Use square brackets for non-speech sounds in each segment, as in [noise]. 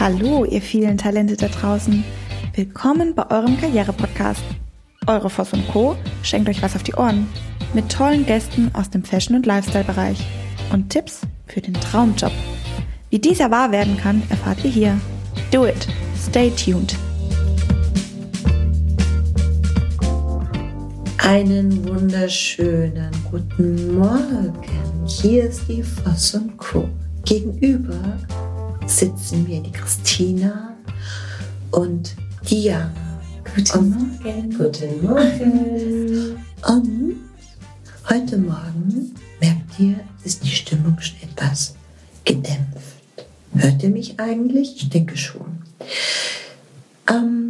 Hallo, ihr vielen Talente da draußen. Willkommen bei eurem Karriere-Podcast. Eure Voss und Co. schenkt euch was auf die Ohren. Mit tollen Gästen aus dem Fashion- und Lifestyle-Bereich. Und Tipps für den Traumjob. Wie dieser wahr werden kann, erfahrt ihr hier. Do it. Stay tuned. Einen wunderschönen guten Morgen. Hier ist die Voss und Co. Gegenüber sitzen mir die Christina und Diana. Guten Morgen. Guten Morgen. Und heute Morgen merkt ihr, ist die Stimmung schon etwas gedämpft. Hört ihr mich eigentlich? Ich denke schon. Ähm,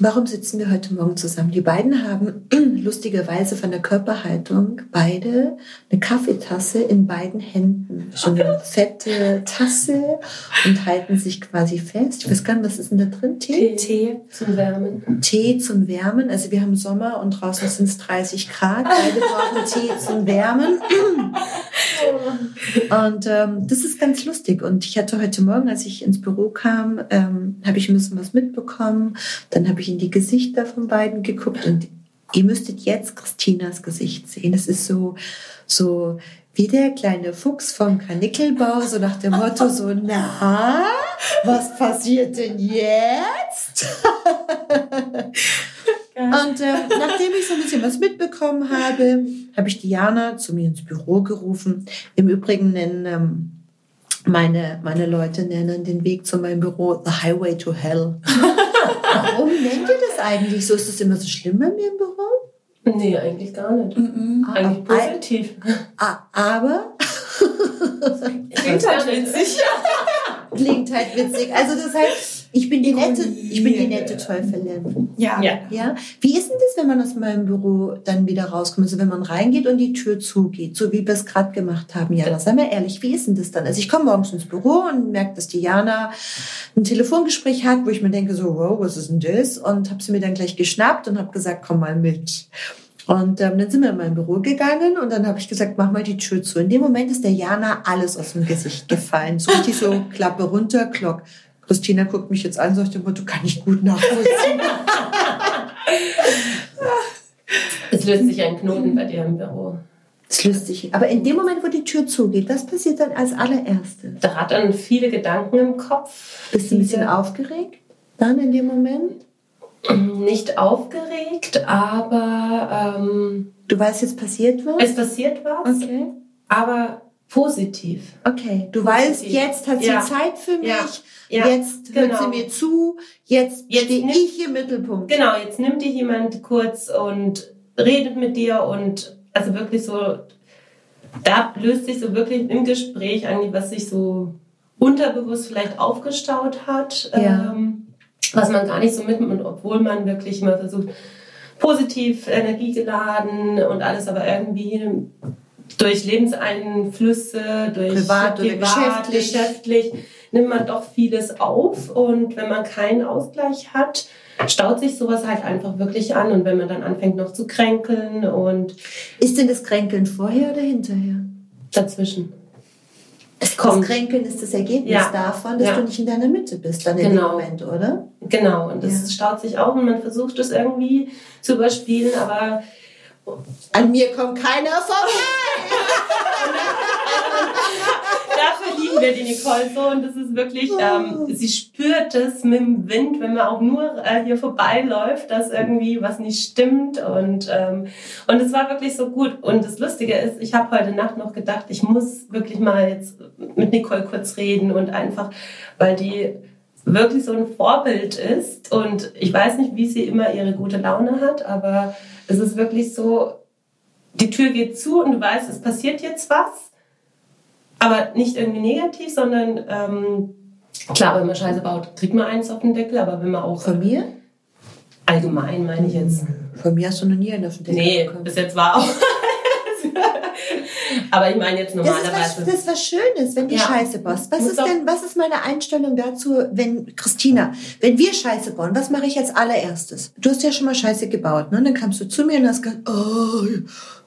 warum sitzen wir heute Morgen zusammen? Die beiden haben [clears throat] lustigerweise von der Körperhaltung beide eine Kaffeetasse in beiden Händen. So eine [laughs] fette Tasse und halten sich quasi fest. Ich weiß gar nicht, was ist denn da drin? Tee? Tee zum Wärmen. Tee zum Wärmen. Also wir haben Sommer und draußen sind es 30 Grad. Beide brauchen Tee zum Wärmen. [laughs] [laughs] Und ähm, das ist ganz lustig. Und ich hatte heute Morgen, als ich ins Büro kam, ähm, habe ich ein bisschen was mitbekommen. Dann habe ich in die Gesichter von beiden geguckt und ihr müsstet jetzt Christinas Gesicht sehen. Es ist so, so wie der kleine Fuchs vom Karnickelbau, so nach dem Motto so, na, was passiert denn jetzt? [laughs] Und äh, nachdem ich so ein bisschen was mitbekommen habe, habe ich Diana zu mir ins Büro gerufen. Im Übrigen nennen ähm, meine, meine Leute nennen den Weg zu meinem Büro The Highway to Hell. [laughs] Warum nennt ihr das eigentlich so? Ist das immer so schlimm bei mir im Büro? Nee, eigentlich gar nicht. Mhm. Eigentlich positiv. Ah, aber Klingt halt witzig. [laughs] klingt halt witzig. Also das heißt, ich bin die nette, ich bin die nette Teufelin. Ja. Ja. Ja, wie ist denn das, wenn man aus meinem Büro dann wieder rauskommt? Also wenn man reingeht und die Tür zugeht, so wie wir es gerade gemacht haben. Jana, sei mal ehrlich, wie ist denn das dann? Also ich komme morgens ins Büro und merke, dass Diana ein Telefongespräch hat, wo ich mir denke so, wow, was ist denn das? Und habe sie mir dann gleich geschnappt und habe gesagt, komm mal mit. Und ähm, dann sind wir in mein Büro gegangen und dann habe ich gesagt, mach mal die Tür zu. In dem Moment ist der Jana alles aus dem Gesicht gefallen. So richtig so Klappe runter, Glock. Christina guckt mich jetzt an, sagt dem Motto, kann ich gut nachvollziehen. [laughs] Es löst sich ein Knoten bei dir im Büro. Das ist lustig. Aber in dem Moment, wo die Tür zugeht, was passiert dann als allererstes? Da hat dann viele Gedanken im Kopf. Bist du ein bisschen aufgeregt dann in dem Moment? Nicht aufgeregt, aber ähm, Du weißt, jetzt passiert was? es passiert was, Okay. aber positiv. Okay. Du Positiv. weißt, jetzt hat sie Ja. Zeit für mich. Ja. Ja, Jetzt hört genau. sie mir zu. Jetzt, Jetzt stehe ich im Mittelpunkt. Genau, jetzt nimmt dich jemand kurz und redet mit dir und also wirklich so, da löst sich so wirklich im Gespräch eigentlich, was sich so unterbewusst vielleicht aufgestaut hat, ähm, was man gar nicht so mitnimmt, obwohl man wirklich immer versucht, positiv energiegeladen und alles, aber irgendwie durch Lebenseinflüsse, durch Privat oder geschäftlich. geschäftlich nimmt man doch vieles auf und wenn man keinen Ausgleich hat, staut sich sowas halt einfach wirklich an und wenn man dann anfängt noch zu kränkeln und Ist denn das Kränkeln vorher oder hinterher? dazwischen. Es Das kommt, Kränkeln ist das Ergebnis Ja. davon, dass Ja. du nicht in deiner Mitte bist dann in Genau. dem Moment, oder? genau, und das Ja. staut sich auf und man versucht es irgendwie zu überspielen, aber An mir kommt keiner vorbei. dafür lieben wir die Nicole so und das ist wirklich, ähm, sie spürt es mit dem Wind, wenn man auch nur äh, hier vorbeiläuft, dass irgendwie was nicht stimmt und ähm, und es war wirklich so gut und das Lustige ist, ich habe heute Nacht noch gedacht, ich muss wirklich mal jetzt mit Nicole kurz reden und einfach, weil die wirklich so ein Vorbild ist und ich weiß nicht, wie sie immer ihre gute Laune hat, aber es ist wirklich so, die Tür geht zu und du weißt, es passiert jetzt was aber nicht irgendwie negativ, sondern ähm, klar, wenn man Scheiße baut, kriegt man eins auf den Deckel, aber wenn man auch Von mir? allgemein meine ich jetzt. Von mir hast du noch nie einen auf den Deckel Nee, bekommen. bis jetzt war auch. Aber ich meine jetzt Das ist, was, normalerweise. das ist was Schönes, wenn du Ja. Scheiße baust. Was Muss ist denn, was ist meine Einstellung dazu, wenn, Christina, wenn wir Scheiße bauen, was mache ich als allererstes? Du hast ja schon mal Scheiße gebaut, ne? Dann kamst du zu mir und hast gesagt, oh,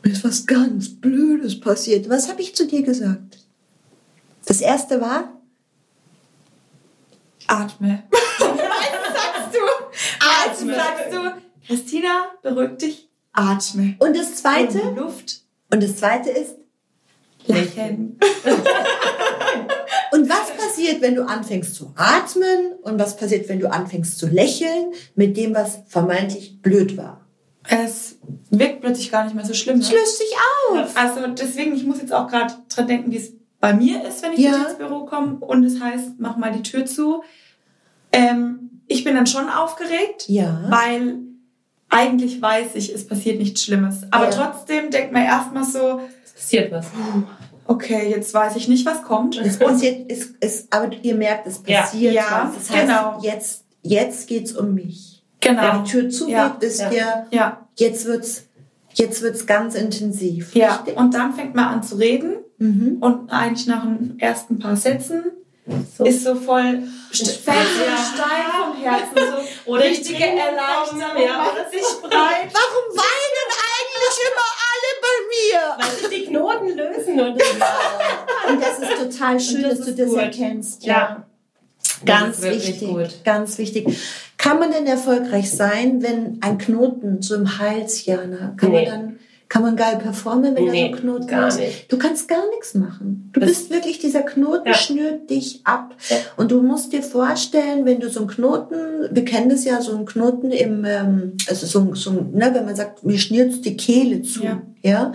mir ist was ganz Blödes passiert. Was habe ich zu dir gesagt? Das erste war, atme. [laughs] Sagst du, atme. sagst du, Christina, beruhig dich, atme. Und das zweite? Und Luft. Und das zweite ist lächeln. [laughs] und was passiert, wenn du anfängst zu atmen? Und was passiert, wenn du anfängst zu lächeln mit dem, was vermeintlich blöd war? Es wirkt plötzlich gar nicht mehr so schlimm. Es löst sich auf. Also deswegen, ich muss jetzt auch gerade dran denken, wie es bei mir ist, wenn ich Ja. ins Büro komme. Und es heißt, mach mal die Tür zu. Ähm, ich bin dann schon aufgeregt, Ja. weil eigentlich weiß ich, es passiert nichts Schlimmes. Aber Ja. trotzdem denkt man erstmal so, passiert was. okay, jetzt weiß ich nicht, was kommt. Es passiert, es, es, aber ihr merkt, es passiert Ja, was. Das heißt, genau. jetzt, jetzt geht's um mich. Genau. Wenn die Tür zugeht, Ja. wisst Ja. ihr, Ja, jetzt wird's, jetzt wird's ganz intensiv. ja. Richtig? Und dann fängt man an zu reden. Mhm. Und eigentlich nach den ersten paar Sätzen So. ist so voll st- fällt ein Stein vom [laughs] Herzen. So Oder richtige Erleichterung ja. macht sich breit. Warum weinen eigentlich immer alle bei mir? Weil die Knoten lösen und [laughs] Und das ist total schön, das dass du das gut. erkennst. Ja. Ganz Das ist wirklich wichtig. gut. Ganz wichtig. Kann man denn erfolgreich sein, wenn ein Knoten so im Hals, Jana, kann Nee. man dann, kann man geil performen, wenn da Nee, so ein Knoten gar ist? nicht. Du kannst gar nichts machen. Du Das- bist wirklich, dieser Knoten Ja. schnürt dich ab. Ja. Und du musst dir vorstellen, wenn du so einen Knoten, wir kennen das ja, so einen Knoten im, ähm, also so, ein- so ne, wenn man sagt, mir schnürt's die Kehle zu, Ja. ja.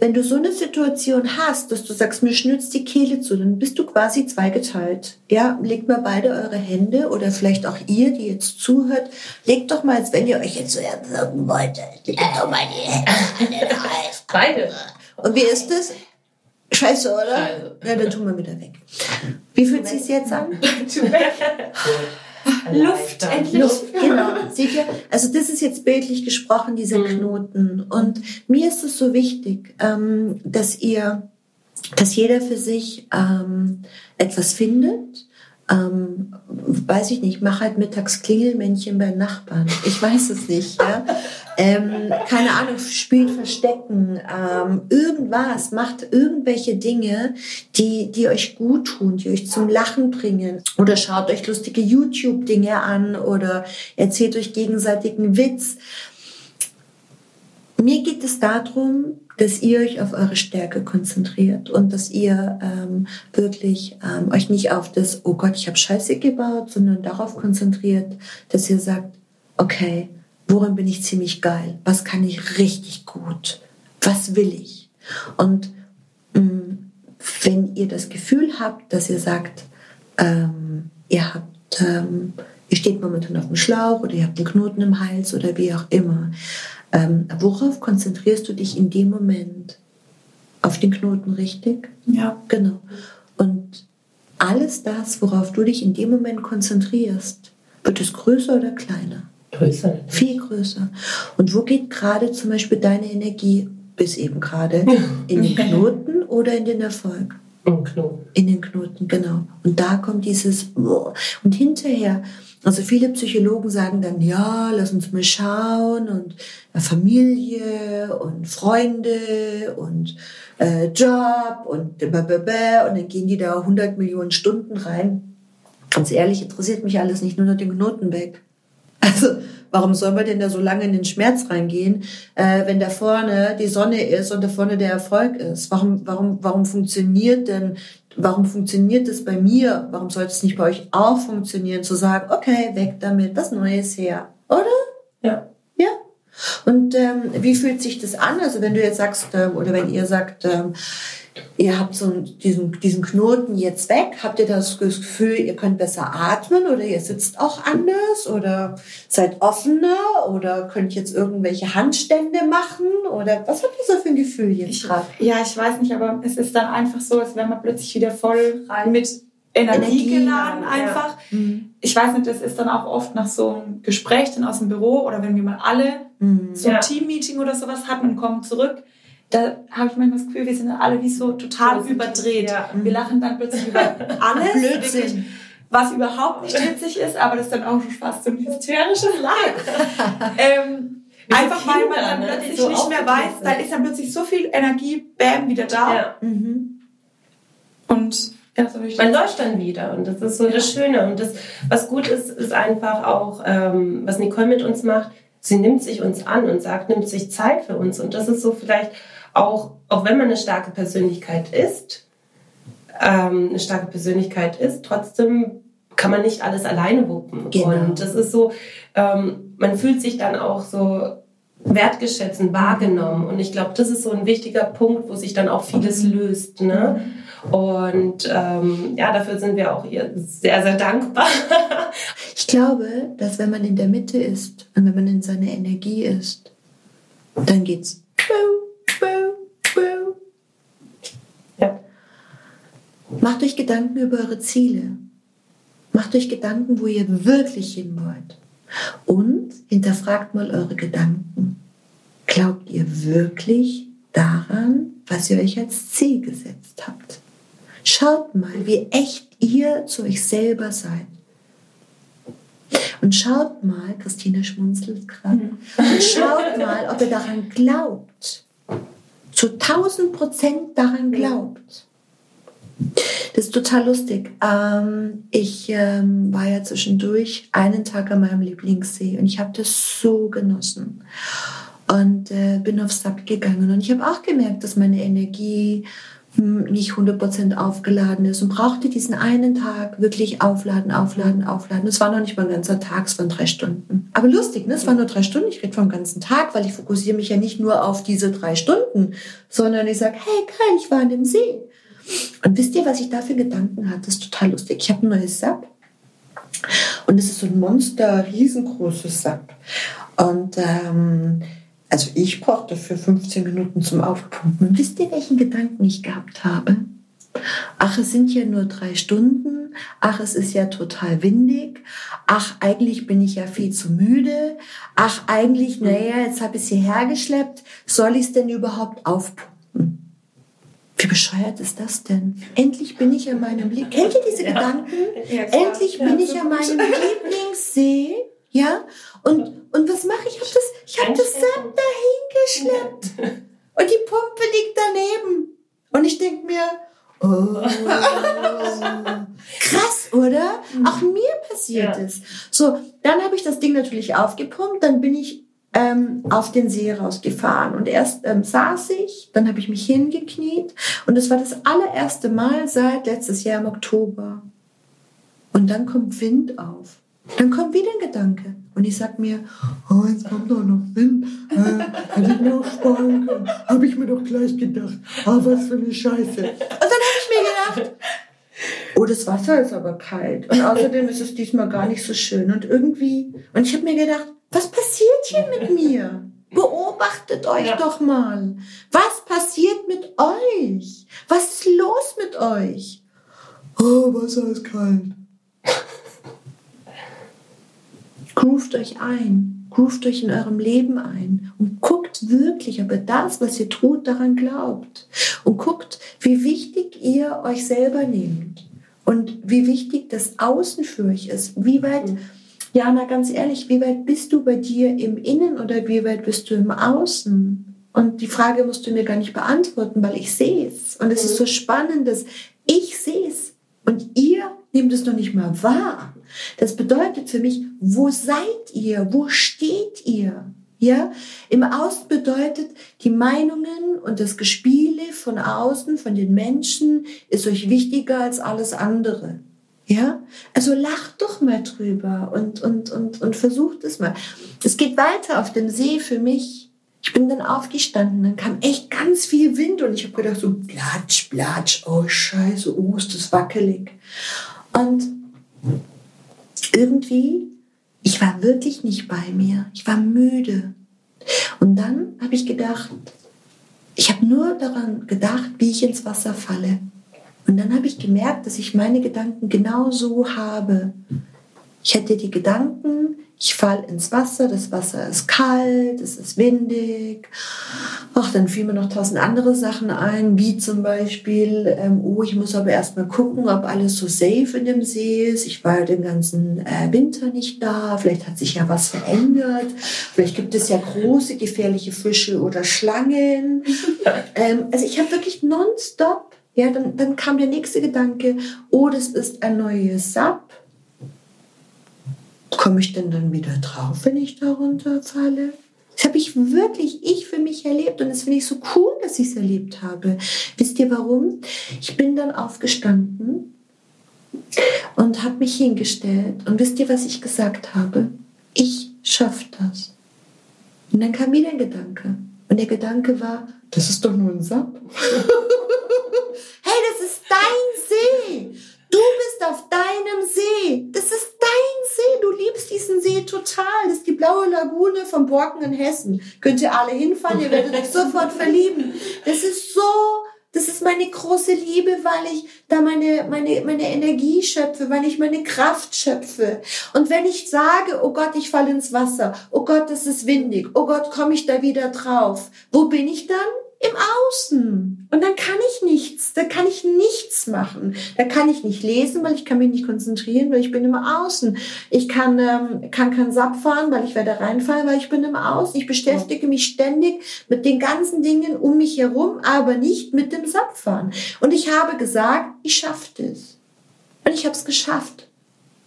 Wenn du so eine Situation hast, dass du sagst, mir schnürzt die Kehle zu, dann bist du quasi zweigeteilt. Ja, legt mal beide eure Hände oder vielleicht auch ihr, die jetzt zuhört, legt doch mal, als wenn ihr euch jetzt so erwürgen wolltet, legt doch mal die Hände an den Hals. Beide. Und wie ist das? Scheiße, oder? Scheiße. Ja, dann tun wir wieder weg. Wie fühlt sich's jetzt an? [laughs] [laughs] Luft, endlich. Luft, genau. Seht ihr? Also das ist jetzt bildlich gesprochen, dieser Mhm. Knoten. Und mir ist es so wichtig, ähm, dass ihr, dass jeder für sich ähm, etwas findet. Ähm, weiß ich nicht, mach halt mittags Klingelmännchen bei Nachbarn. Ich weiß es nicht. Ja? Ähm, keine Ahnung, spielt Verstecken, ähm, irgendwas, macht irgendwelche Dinge, die, die euch gut tun, die euch zum Lachen bringen. Oder schaut euch lustige YouTube-Dinge an oder erzählt euch gegenseitigen Witz. Mir geht es darum, dass ihr euch auf eure Stärke konzentriert und dass ihr ähm, wirklich ähm, euch nicht auf das, oh Gott, ich habe Scheiße gebaut, sondern darauf konzentriert, dass ihr sagt, okay, worin bin ich ziemlich geil? Was kann ich richtig gut? Was will ich? Und mh, wenn ihr das Gefühl habt, dass ihr sagt, ähm, ihr habt, ähm, ihr steht momentan auf dem Schlauch oder ihr habt einen Knoten im Hals oder wie auch immer, ähm, worauf konzentrierst du dich in dem Moment? Auf den Knoten, richtig? Ja. Genau. Und alles das, worauf du dich in dem Moment konzentrierst, wird es größer oder kleiner? Größer. Viel größer. Und wo geht gerade zum Beispiel deine Energie bis eben gerade? [laughs] In den Knoten oder in den Erfolg? Und Knoten. In den Knoten, genau. Und da kommt dieses und hinterher. Also viele Psychologen sagen dann, ja, lass uns mal schauen und äh, Familie und Freunde und äh, Job und blablabla. und dann gehen die da 100 Millionen Stunden rein. Ganz ehrlich, interessiert mich alles nicht, nur noch den Knoten weg. Also, warum soll man denn da so lange in den Schmerz reingehen, äh, wenn da vorne die Sonne ist und da vorne der Erfolg ist? Warum, warum, warum funktioniert denn, warum funktioniert das bei mir? Warum sollte es nicht bei euch auch funktionieren, zu sagen, okay, weg damit, was Neues her, oder? Ja. Ja. Und ähm, wie fühlt sich das an? Also wenn du jetzt sagst, ähm, oder wenn ihr sagt, ähm, ihr habt so diesen, diesen Knoten jetzt weg, habt ihr das Gefühl, ihr könnt besser atmen oder ihr sitzt auch anders oder seid offener oder könnt jetzt irgendwelche Handstände machen oder was habt ihr so für ein Gefühl jetzt Ich, gerade? ja, ich weiß nicht, aber es ist dann einfach so, als wäre man plötzlich wieder voll mit Energie, Energie, geladen ja. einfach. Mhm. Ich weiß nicht, das ist dann auch oft nach so einem Gespräch dann aus dem Büro oder wenn wir mal alle Mhm. so ein Ja. Teammeeting oder sowas hatten und kommen zurück, da habe ich manchmal das Gefühl, wir sind alle wie so total Positiv, überdreht. ja. Wir lachen dann plötzlich über alles, wirklich, was überhaupt nicht witzig ist, aber das ist dann auch schon fast so ein hysterisches Lachen. [laughs] ähm, einfach weil man Kinder, dann ne, plötzlich so nicht mehr weiß, da ist dann plötzlich so viel Energie, bam, wieder da. Ja. Mhm. Und Ja, so man läuft dann wieder und das ist so ja. das Schöne. Und das, was gut ist, ist einfach auch, ähm, was Nicole mit uns macht, sie nimmt sich uns an und sagt, nimmt sich Zeit für uns. Und das ist so vielleicht auch, auch wenn man eine starke Persönlichkeit ist, ähm, eine starke Persönlichkeit ist, trotzdem kann man nicht alles alleine wuppen. Genau. Und das ist so, ähm, man fühlt sich dann auch so wertgeschätzt und wahrgenommen. Und ich glaube, das ist so ein wichtiger Punkt, wo sich dann auch vieles mhm. löst. Ne? Und ähm, ja, dafür sind wir auch ihr sehr, sehr dankbar. [laughs] ich glaube, dass wenn man in der Mitte ist und wenn man in seiner Energie ist, dann geht's. Ja. Macht euch Gedanken über eure Ziele. Macht euch Gedanken, wo ihr wirklich hin wollt. Und hinterfragt mal eure Gedanken. Glaubt ihr wirklich daran, was ihr euch als Ziel gesetzt habt? Schaut mal, wie echt ihr zu euch selber seid. Und schaut mal, Christine schmunzelt gerade, mhm. und schaut mal, ob ihr daran glaubt. Zu 1000 Prozent daran glaubt. Das ist total lustig. Ähm, ich ähm, war ja zwischendurch einen Tag an meinem Lieblingssee und ich habe das so genossen und äh, bin aufs Sub gegangen und ich habe auch gemerkt, dass meine Energie nicht 100% aufgeladen ist und brauchte diesen einen Tag wirklich aufladen, aufladen, aufladen. Es war noch nicht mal ein ganzer Tag, es waren drei Stunden. Aber lustig, ne? es waren nur drei Stunden. Ich rede vom ganzen Tag, weil ich fokussiere mich ja nicht nur auf diese drei Stunden, sondern ich sage, hey, geil, ich war an dem See. Und wisst ihr, was ich da für Gedanken hatte? Das ist total lustig. Ich habe ein neues Sub und es ist so ein Monster, riesengroßes Sub. Und ähm, also ich brauchte für 15 Minuten zum Aufpumpen. Wisst ihr, welchen Gedanken ich gehabt habe? Ach, es sind ja nur drei Stunden. Ach, es ist ja total windig. Ach, eigentlich bin ich ja viel zu müde. Ach, eigentlich, naja, jetzt habe ich es hierher geschleppt. Soll ich es denn überhaupt aufpumpen? Wie bescheuert ist das denn? Endlich bin ich an meinem Lieb Kennt ihr diese ja. Gedanken? Ja, Endlich bin ich an meinem Lieblingssee. Ja? Und, und was mache ich? Dahin geschleppt. Und die Pumpe liegt daneben. Und ich denke mir, oh, [laughs] krass, oder? Auch mir passiert es. So, dann habe ich das Ding natürlich aufgepumpt. Dann bin ich ähm, auf den See rausgefahren. Und erst ähm, saß ich, dann habe ich mich hingekniet und es war das allererste Mal seit letztes Jahr im Oktober. Und dann kommt Wind auf. Dann kommt wieder ein Gedanke. Und ich sag mir, oh, jetzt kommt doch noch Wind. Äh, hätte ich mir auch sparen können. Habe ich mir doch gleich gedacht. Ah, oh, was für eine Scheiße. Und dann habe ich mir gedacht, oh, das Wasser ist aber kalt. Und außerdem ist es diesmal gar nicht so schön. Und irgendwie, und ich habe mir gedacht, was passiert hier mit mir? Beobachtet euch ja. doch mal. Was passiert mit euch? Was ist los mit euch? Oh, Wasser ist kalt. Groovt euch ein. Groovt euch in eurem Leben ein. Und guckt wirklich, ob ihr das, was ihr tut, daran glaubt. Und guckt, wie wichtig ihr euch selber nehmt. Und wie wichtig das Außen für euch ist. Wie weit... Mhm Jana, ganz ehrlich, wie weit bist du bei dir im Innen oder wie weit bist du im Außen? Und die Frage musst du mir gar nicht beantworten, weil ich sehe es. Und es ist so spannend, dass ich sehe es und ihr nehmt es noch nicht mal wahr. Das bedeutet für mich, wo seid ihr? Wo steht ihr? Ja, im Außen bedeutet, die Meinungen und das Gespiele von außen, von den Menschen, ist euch wichtiger als alles andere. Ja, also lacht doch mal drüber und, und, und, und versucht es mal. Es geht weiter auf dem See für mich. Ich bin dann aufgestanden, dann kam echt ganz viel Wind und ich habe gedacht so, platsch, platsch, oh scheiße, oh, ist das wackelig. Und irgendwie, ich war wirklich nicht bei mir. Ich war müde. Und dann habe ich gedacht, ich habe nur daran gedacht, wie ich ins Wasser falle. Und dann habe ich gemerkt, dass ich meine Gedanken genau so habe. Ich hätte die Gedanken, ich falle ins Wasser, das Wasser ist kalt, es ist windig. Ach, dann fielen mir noch tausend andere Sachen ein, wie zum Beispiel, ähm, oh, ich muss aber erstmal gucken, ob alles so safe in dem See ist. Ich war ja den ganzen äh, Winter nicht da, vielleicht hat sich ja was verändert, vielleicht gibt es ja große gefährliche Fische oder Schlangen. [laughs] ähm, also ich habe wirklich nonstop Ja, dann, dann kam der nächste Gedanke, oh, das ist ein neues Sap. Komme ich denn dann wieder drauf, wenn ich da runterfalle? Das habe ich wirklich, ich für mich erlebt und das finde ich so cool, dass ich es erlebt habe. Wisst ihr warum? Ich bin dann aufgestanden und habe mich hingestellt und wisst ihr, was ich gesagt habe? Ich schaffe das. Und dann kam wieder ein Gedanke. Und der Gedanke war, das ist doch nur ein Sapp. [laughs] hey, das ist dein See. Du bist auf deinem See. Das ist dein See. Du liebst diesen See total. Das ist die blaue Lagune von Borken in Hessen. Könnt ihr alle hinfahren, ihr werdet euch sofort verlieben. Das ist so das ist meine große Liebe, weil ich da meine, meine, meine Energie schöpfe, weil ich meine Kraft schöpfe. Und wenn ich sage, oh Gott, ich falle ins Wasser, oh Gott, es ist windig, oh Gott, komme ich da wieder drauf, wo bin ich dann? Im Außen. Und dann kann ich nichts, da kann ich nichts machen. Da kann ich nicht lesen, weil ich kann mich nicht konzentrieren, weil ich bin im Außen. Ich kann, ähm, kann kein Sap fahren, weil ich werde reinfallen, weil ich bin im Außen. Ich beschäftige mich ständig mit den ganzen Dingen um mich herum, aber nicht mit dem Sapfahren. Und ich habe gesagt, ich schaffe das. Und ich habe es geschafft.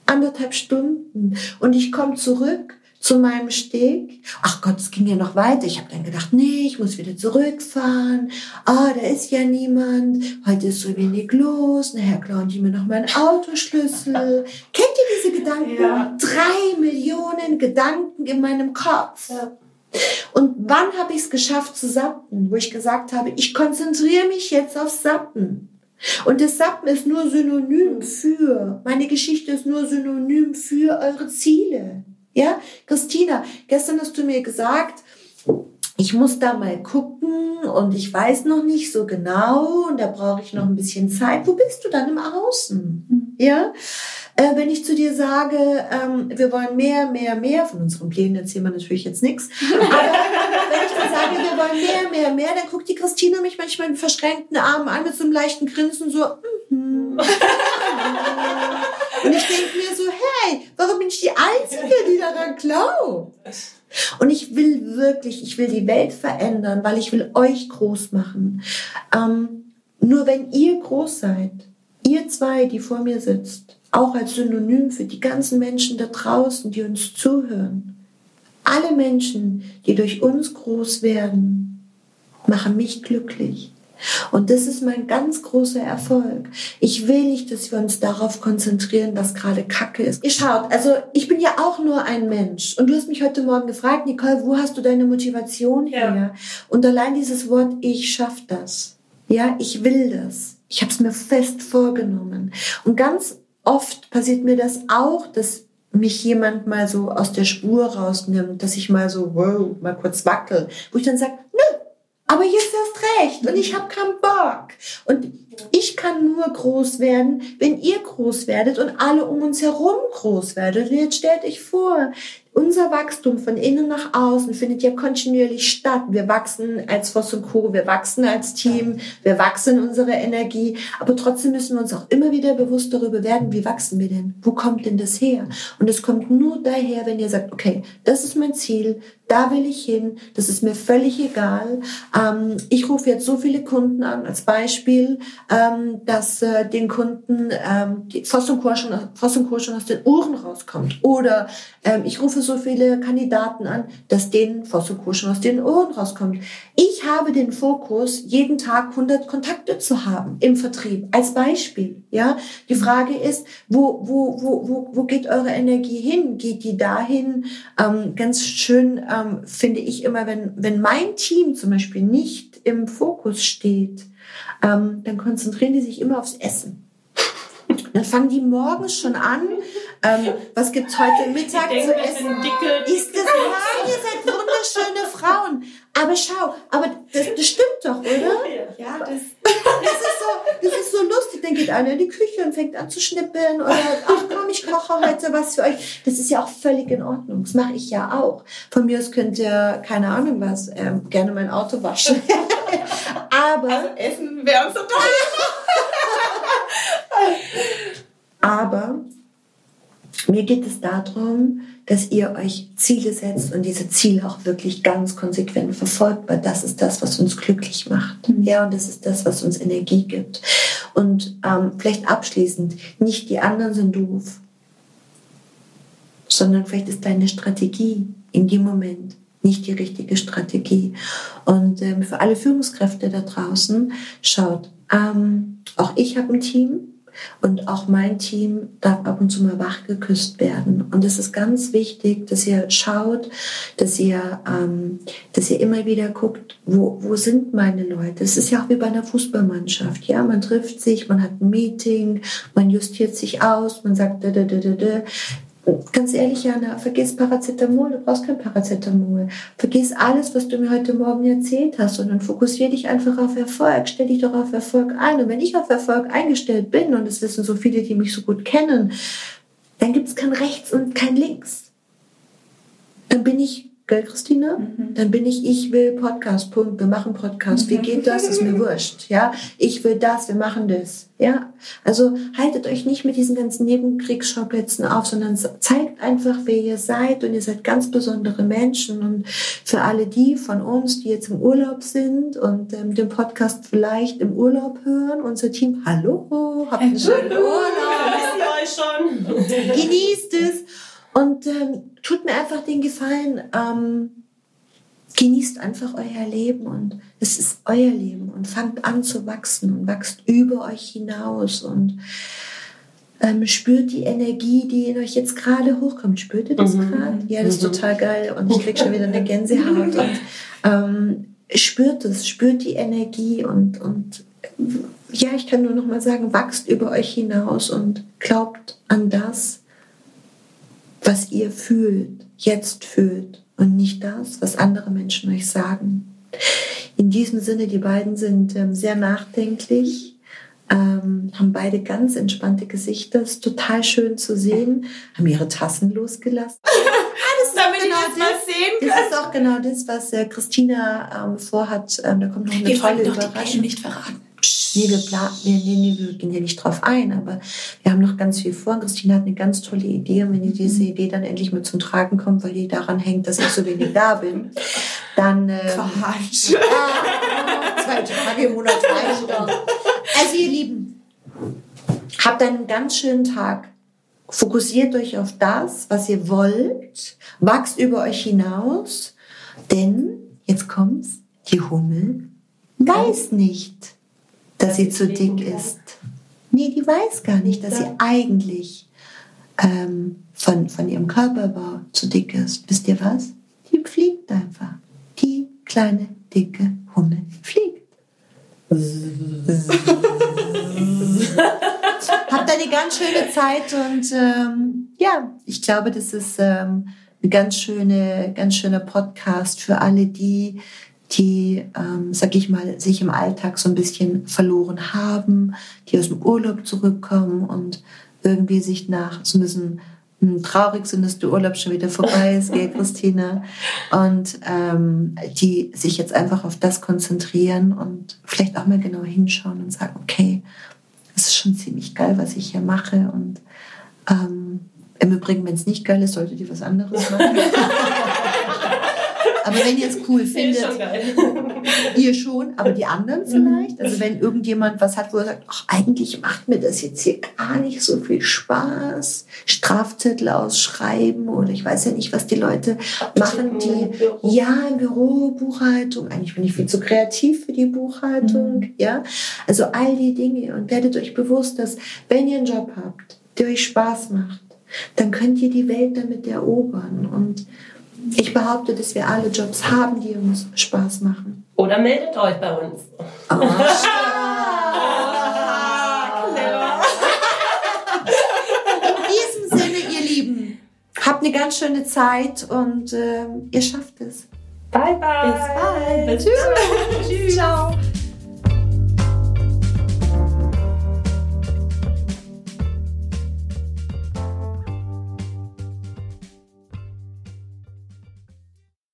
Anderthalb Stunden. Und ich komme zurück zu meinem Steg. Ach Gott, es ging ja noch weiter. Ich habe dann gedacht, nee, ich muss wieder zurückfahren. Ah, da ist ja niemand. Heute ist so wenig los. Nachher klauen die mir noch meinen Autoschlüssel. [laughs] Kennt ihr diese Gedanken? Ja. Drei Millionen Gedanken in meinem Kopf. Ja. Und wann habe ich es geschafft zu sappen? Wo ich gesagt habe, ich konzentriere mich jetzt auf Sappen. Und das Sappen ist nur synonym für, meine Geschichte ist nur synonym für eure Ziele. Ja, Christina, gestern hast du mir gesagt, ich muss da mal gucken und ich weiß noch nicht so genau und da brauche ich noch ein bisschen Zeit. Wo bist du dann im Außen? Mhm. Ja, äh, wenn ich zu dir sage, ähm, wir wollen mehr, mehr, mehr, von unseren Plänen erzählen wir natürlich jetzt nichts, [laughs] aber wenn ich dir sage, wir wollen mehr, mehr, mehr, dann guckt die Christina mich manchmal mit verschränkten Armen an, mit so einem leichten Grinsen, so, mm -hmm. [laughs] Und ich denke mir hey, warum bin ich die Einzige, die daran glaubt? Und ich will wirklich, ich will die Welt verändern, weil ich will euch groß machen. Ähm, nur wenn ihr groß seid, ihr zwei, die vor mir sitzt, auch als Synonym für die ganzen Menschen da draußen, die uns zuhören, alle Menschen, die durch uns groß werden, machen mich glücklich. Und das ist mein ganz großer Erfolg. Ich will nicht, dass wir uns darauf konzentrieren, was gerade Kacke ist. Ihr schaut, also ich bin ja auch nur ein Mensch. Und du hast mich heute Morgen gefragt, Nicole, wo hast du deine Motivation her? Ja. Und allein dieses Wort, ich schaff das. Ja, ich will das. Ich habe es mir fest vorgenommen. Und ganz oft passiert mir das auch, dass mich jemand mal so aus der Spur rausnimmt, dass ich mal so, wow, mal kurz wackel, wo ich dann sage, nö, aber jetzt erst recht und ich habe keinen Bock. Und ich kann nur groß werden, wenn ihr groß werdet und alle um uns herum groß werdet. Und jetzt stellt euch vor, unser Wachstum von innen nach außen findet ja kontinuierlich statt. Wir wachsen als Voss und Co., wir wachsen als Team, wir wachsen unsere Energie, aber trotzdem müssen wir uns auch immer wieder bewusst darüber werden, wie wachsen wir denn? Wo kommt denn das her? Und es kommt nur daher, wenn ihr sagt, okay, das ist mein Ziel, da will ich hin, das ist mir völlig egal. Ähm, ich rufe jetzt so viele Kunden an, als Beispiel, ähm, dass äh, den Kunden ähm, die Voss und Co. schon, Voss und Co. schon aus den Ohren rauskommt. Oder ähm, ich rufe so viele Kandidaten an, dass denen Fossilkuschen aus den Ohren rauskommt. Ich habe den Fokus, jeden Tag 100 Kontakte zu haben im Vertrieb, als Beispiel. Ja, die Frage ist, wo, wo, wo, wo, wo geht eure Energie hin? Geht die dahin? Ähm, ganz schön ähm, finde ich immer, wenn, wenn mein Team zum Beispiel nicht im Fokus steht, ähm, dann konzentrieren die sich immer aufs Essen. Dann fangen die morgens schon an. Ähm, was gibt's heute Mittag denke, zu essen? Dicke, ist das nein, ihr seid wunderschöne Frauen. Aber schau, aber das, das stimmt doch, oder? Ja, das, das, ist so, das ist so lustig. Dann geht einer in die Küche und fängt an zu schnippeln oder ach komm, ich koche heute was für euch. Das ist ja auch völlig in Ordnung. Das mache ich ja auch. Von mir aus könnt ihr, keine Ahnung was, ähm, gerne mein Auto waschen. [laughs] aber also Essen wäre uns so toll. [laughs] Aber Mir geht es darum, dass ihr euch Ziele setzt und diese Ziele auch wirklich ganz konsequent verfolgt, weil das ist das, was uns glücklich macht. Mhm. Ja, und das ist das, was uns Energie gibt. Und ähm, vielleicht abschließend, nicht die anderen sind doof, sondern vielleicht ist deine Strategie in dem Moment nicht die richtige Strategie. Und ähm, für alle Führungskräfte da draußen, schaut, ähm, auch ich habe ein Team, und auch mein Team darf ab und zu mal wach geküsst werden. Und es ist ganz wichtig, dass ihr schaut, dass ihr, ähm, dass ihr immer wieder guckt, wo, wo sind meine Leute? Es ist ja auch wie bei einer Fußballmannschaft. Ja, man trifft sich, man hat ein Meeting, man justiert sich aus, man sagt, da, da, da, da, da ganz ehrlich, Jana, vergiss Paracetamol, du brauchst kein Paracetamol. Vergiss alles, was du mir heute Morgen erzählt hast, sondern fokussiere dich einfach auf Erfolg. Stell dich doch auf Erfolg ein. Und wenn ich auf Erfolg eingestellt bin, und es wissen so viele, die mich so gut kennen, dann gibt es kein Rechts und kein Links. Dann bin ich Gell, Christina? Mhm. Dann bin ich, ich will Podcast, Punkt. Wir machen Podcast. Wie geht das? Ist mir [laughs] wurscht. Ja, ich will das, wir machen das. Ja, also haltet euch nicht mit diesen ganzen Nebenkriegsschauplätzen auf, sondern zeigt einfach, wer ihr seid und ihr seid ganz besondere Menschen. Und für alle die von uns, die jetzt im Urlaub sind und ähm, den Podcast vielleicht im Urlaub hören, unser Team, hallo, habt einen schönen Urlaub. [laughs] euch schon. Genießt es. Und ähm, tut mir einfach den Gefallen, ähm, genießt einfach euer Leben und es ist euer Leben und fangt an zu wachsen und wächst über euch hinaus und ähm, spürt die Energie, die in euch jetzt gerade hochkommt. Spürt ihr das mhm. gerade? Ja, das ist mhm. total geil und ich krieg schon wieder eine Gänsehaut. Und, ähm, spürt es, spürt die Energie und, und ja, ich kann nur noch mal sagen, wachst über euch hinaus und glaubt an das, was ihr fühlt, jetzt fühlt und nicht das, was andere Menschen euch sagen. In diesem Sinne, die beiden sind ähm, sehr nachdenklich, ähm, haben beide ganz entspannte Gesichter, ist total schön zu sehen, haben ihre Tassen losgelassen. [laughs] Alles damit genau ich das mal sehen kann. Das ist auch genau das, was äh, Christina ähm, vorhat. Ähm, da kommt noch eine Wir tolle Überraschung. nicht verraten. Nee, wir, planen, nee, nee, wir gehen hier nicht drauf ein, aber wir haben noch ganz viel vor. Und Christine hat eine ganz tolle Idee. Und wenn die diese mhm. Idee dann endlich mal zum Tragen kommt, weil die daran hängt, dass ich so wenig da bin, dann... Ähm, Quatsch. Ja, zwei Tage im Monat reichen Also ihr Lieben, habt einen ganz schönen Tag. Fokussiert euch auf das, was ihr wollt. Wachst über euch hinaus. Denn, jetzt kommt's, die Hummel weiß nicht dass sie zu dick ist. Nee, die weiß gar nicht, dass sie eigentlich ähm, von, von ihrem Körperbau zu dick ist. Wisst ihr was? Die fliegt einfach. Die kleine, dicke Hummel fliegt. [laughs] Habt eine ganz schöne Zeit und ähm, ja, ich glaube, das ist ähm, eine ganz schöne, ganz schöner Podcast für alle die, die, ähm, sag ich mal, sich im Alltag so ein bisschen verloren haben, die aus dem Urlaub zurückkommen und irgendwie sich nach so ein bisschen hm, traurig sind, dass der Urlaub schon wieder vorbei ist, gell, [laughs] Christina? Und ähm, die sich jetzt einfach auf das konzentrieren und vielleicht auch mal genau hinschauen und sagen, okay, es ist schon ziemlich geil, was ich hier mache. Und ähm, im Übrigen, wenn es nicht geil ist, solltet ihr was anderes machen. [laughs] Aber wenn ihr es cool [laughs] findet, [laughs] ihr schon, aber die anderen mhm. vielleicht. Also wenn irgendjemand was hat, wo er sagt, ach, eigentlich macht mir das jetzt hier gar nicht so viel Spaß. Strafzettel ausschreiben oder ich weiß ja nicht, was die Leute machen, die ja im Büro Buchhaltung. Eigentlich bin ich viel zu kreativ für die Buchhaltung. Mhm. Ja, also all die Dinge und werdet euch bewusst, dass wenn ihr einen Job habt, der euch Spaß macht, dann könnt ihr die Welt damit erobern und ich behaupte, dass wir alle Jobs haben, die uns Spaß machen. Oder meldet euch bei uns. [laughs] Oh, In diesem Sinne, ihr Lieben, habt eine ganz schöne Zeit und äh, ihr schafft es. Bye, bye. Bis bald. Tschüss. Tschüss. Ciao.